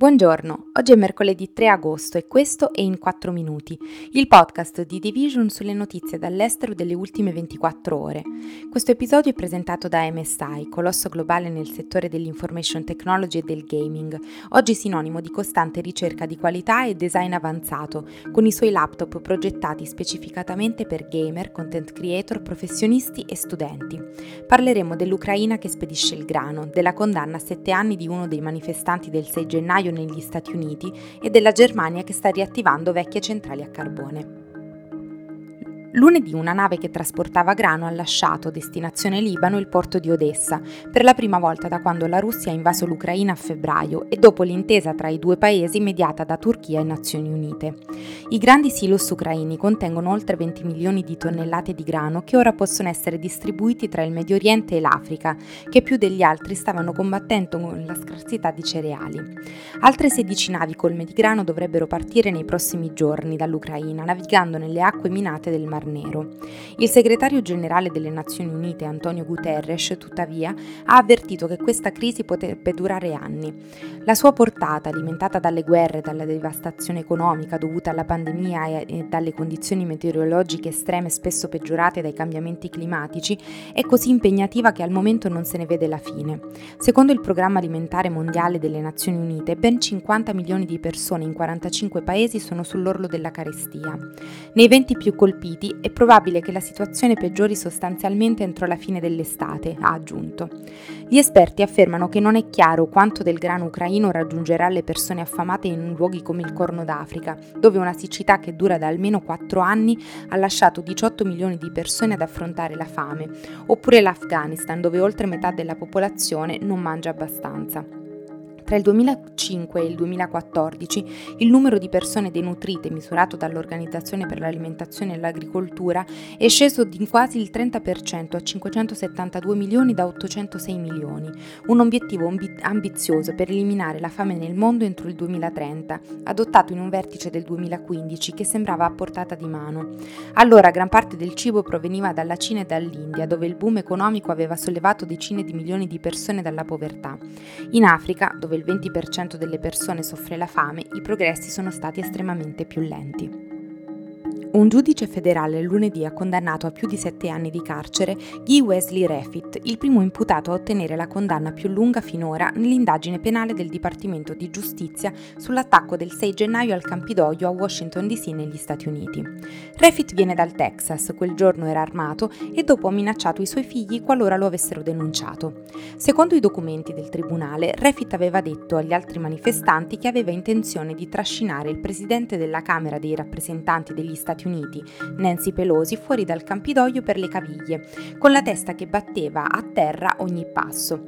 Buongiorno, oggi è mercoledì 3 agosto e questo è In 4 Minuti, il podcast di Division sulle notizie dall'estero delle ultime 24 ore. Questo episodio è presentato da MSI, colosso globale nel settore dell'information technology e del gaming, oggi sinonimo di costante ricerca di qualità e design avanzato, con i suoi laptop progettati specificatamente per gamer, content creator, professionisti e studenti. Parleremo dell'Ucraina che spedisce il grano, della condanna a 7 anni di uno dei manifestanti del 6 gennaio negli Stati Uniti e della Germania che sta riattivando vecchie centrali a carbone. Lunedì una nave che trasportava grano ha lasciato, destinazione Libano, il porto di Odessa, per la prima volta da quando la Russia ha invaso l'Ucraina a febbraio e dopo l'intesa tra i due paesi mediata da Turchia e Nazioni Unite. I grandi silos ucraini contengono oltre 20 milioni di tonnellate di grano che ora possono essere distribuiti tra il Medio Oriente e l'Africa, che più degli altri stavano combattendo con la scarsità di cereali. Altre 16 navi colme di grano dovrebbero partire nei prossimi giorni dall'Ucraina, navigando nelle acque minate del Mar Mar Nero. Il segretario generale delle Nazioni Unite Antonio Guterres, tuttavia, ha avvertito che questa crisi potrebbe durare anni. La sua portata, alimentata dalle guerre, dalla devastazione economica dovuta alla pandemia e dalle condizioni meteorologiche estreme spesso peggiorate dai cambiamenti climatici, è così impegnativa che al momento non se ne vede la fine. Secondo il Programma Alimentare Mondiale delle Nazioni Unite, ben 50 milioni di persone in 45 paesi sono sull'orlo della carestia. Nei 20 più colpiti è probabile che la situazione peggiori sostanzialmente entro la fine dell'estate, ha aggiunto. Gli esperti affermano che non è chiaro quanto del grano ucraino raggiungerà le persone affamate in luoghi come il Corno d'Africa, dove una siccità che dura da almeno 4 anni ha lasciato 18 milioni di persone ad affrontare la fame, oppure l'Afghanistan, dove oltre metà della popolazione non mangia abbastanza. Tra il 2005 e il 2014 il numero di persone denutrite misurato dall'Organizzazione per l'alimentazione e l'agricoltura è sceso di quasi il 30% a 572 milioni da 806 milioni, un obiettivo ambizioso per eliminare la fame nel mondo entro il 2030, adottato in un vertice del 2015 che sembrava a portata di mano. Allora gran parte del cibo proveniva dalla Cina e dall'India, dove il boom economico aveva sollevato decine di milioni di persone dalla povertà. In Africa, dove il 20% delle persone soffre la fame, i progressi sono stati estremamente più lenti. Un giudice federale lunedì ha condannato a più di sette anni di carcere Guy Wesley Refit, il primo imputato a ottenere la condanna più lunga finora nell'indagine penale del Dipartimento di Giustizia sull'attacco del 6 gennaio al Campidoglio a Washington DC negli Stati Uniti. Refit viene dal Texas, quel giorno era armato e dopo ha minacciato i suoi figli qualora lo avessero denunciato. Secondo i documenti del tribunale, Refit aveva detto agli altri manifestanti che aveva intenzione di trascinare il presidente della Camera dei rappresentanti degli Stati Stati Uniti, Nancy Pelosi, fuori dal Campidoglio per le caviglie, con la testa che batteva a terra ogni passo.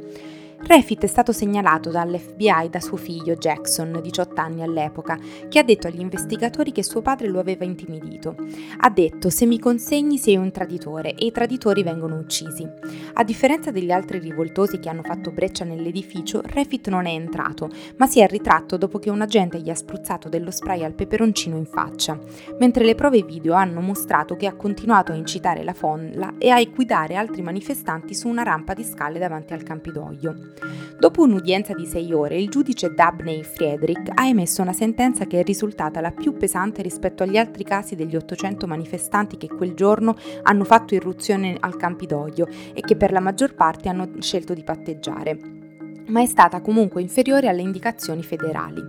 Refit è stato segnalato dall'FBI da suo figlio Jackson, 18 anni all'epoca, che ha detto agli investigatori che suo padre lo aveva intimidito. Ha detto se mi consegni sei un traditore e i traditori vengono uccisi. A differenza degli altri rivoltosi che hanno fatto breccia nell'edificio, Refit non è entrato, ma si è ritratto dopo che un agente gli ha spruzzato dello spray al peperoncino in faccia, mentre le prove video hanno mostrato che ha continuato a incitare la folla e a guidare altri manifestanti su una rampa di scale davanti al Campidoglio. Dopo un'udienza di sei ore, il giudice Dabney Friedrich ha emesso una sentenza che è risultata la più pesante rispetto agli altri casi degli 800 manifestanti che quel giorno hanno fatto irruzione al Campidoglio e che per la maggior parte hanno scelto di patteggiare ma è stata comunque inferiore alle indicazioni federali.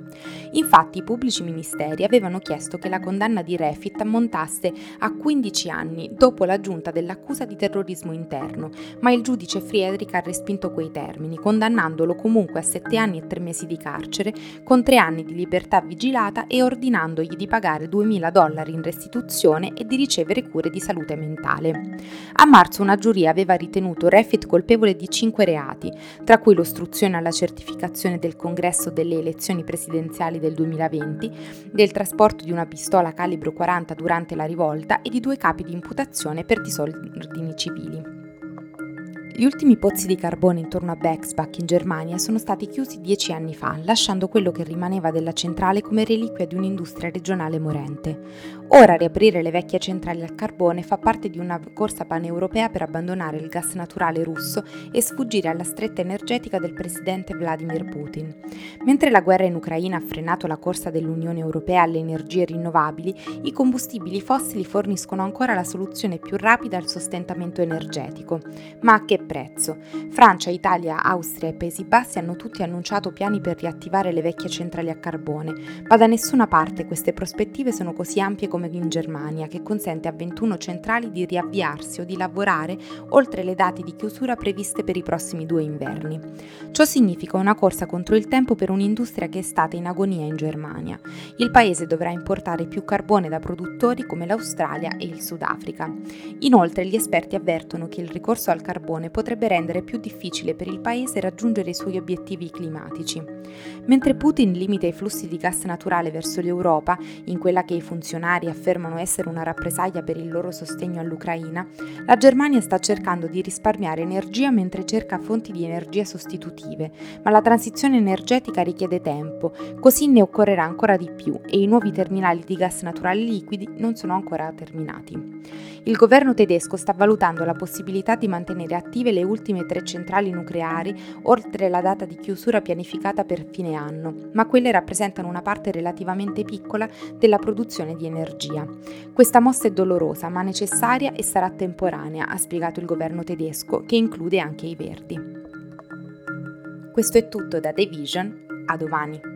Infatti i pubblici ministeri avevano chiesto che la condanna di Refit ammontasse a 15 anni dopo l'aggiunta dell'accusa di terrorismo interno, ma il giudice Friedrich ha respinto quei termini, condannandolo comunque a 7 anni e 3 mesi di carcere, con 3 anni di libertà vigilata e ordinandogli di pagare 2.000 dollari in restituzione e di ricevere cure di salute mentale. A marzo una giuria aveva ritenuto Refit colpevole di 5 reati, tra cui l'ostruzione opposizione alla certificazione del congresso delle elezioni presidenziali del 2020, del trasporto di una pistola calibro 40 durante la rivolta e di due capi di imputazione per disordini civili. Gli ultimi pozzi di carbone intorno a Bexbach in Germania sono stati chiusi dieci anni fa, lasciando quello che rimaneva della centrale come reliquia di un'industria regionale morente. Ora riaprire le vecchie centrali al carbone fa parte di una corsa paneuropea per abbandonare il gas naturale russo e sfuggire alla stretta energetica del presidente Vladimir Putin. Mentre la guerra in Ucraina ha frenato la corsa dell'Unione Europea alle energie rinnovabili, i combustibili fossili forniscono ancora la soluzione più rapida al sostentamento energetico. Ma a che prezzo. Francia, Italia, Austria e Paesi Bassi hanno tutti annunciato piani per riattivare le vecchie centrali a carbone, ma da nessuna parte queste prospettive sono così ampie come in Germania, che consente a 21 centrali di riavviarsi o di lavorare oltre le date di chiusura previste per i prossimi due inverni. Ciò significa una corsa contro il tempo per un'industria che è stata in agonia in Germania. Il paese dovrà importare più carbone da produttori come l'Australia e il Sudafrica. Inoltre gli esperti avvertono che il ricorso al carbone potrebbe rendere più difficile per il paese raggiungere i suoi obiettivi climatici. Mentre Putin limita i flussi di gas naturale verso l'Europa, in quella che i funzionari affermano essere una rappresaglia per il loro sostegno all'Ucraina, la Germania sta cercando di risparmiare energia mentre cerca fonti di energia sostitutive, ma la transizione energetica richiede tempo, così ne occorrerà ancora di più e i nuovi terminali di gas naturale liquidi non sono ancora terminati. Il governo tedesco sta valutando la possibilità di mantenere attive le ultime tre centrali nucleari oltre la data di chiusura pianificata per fine anno, ma quelle rappresentano una parte relativamente piccola della produzione di energia. Questa mossa è dolorosa ma necessaria e sarà temporanea, ha spiegato il governo tedesco, che include anche i Verdi. Questo è tutto da The Vision, a domani.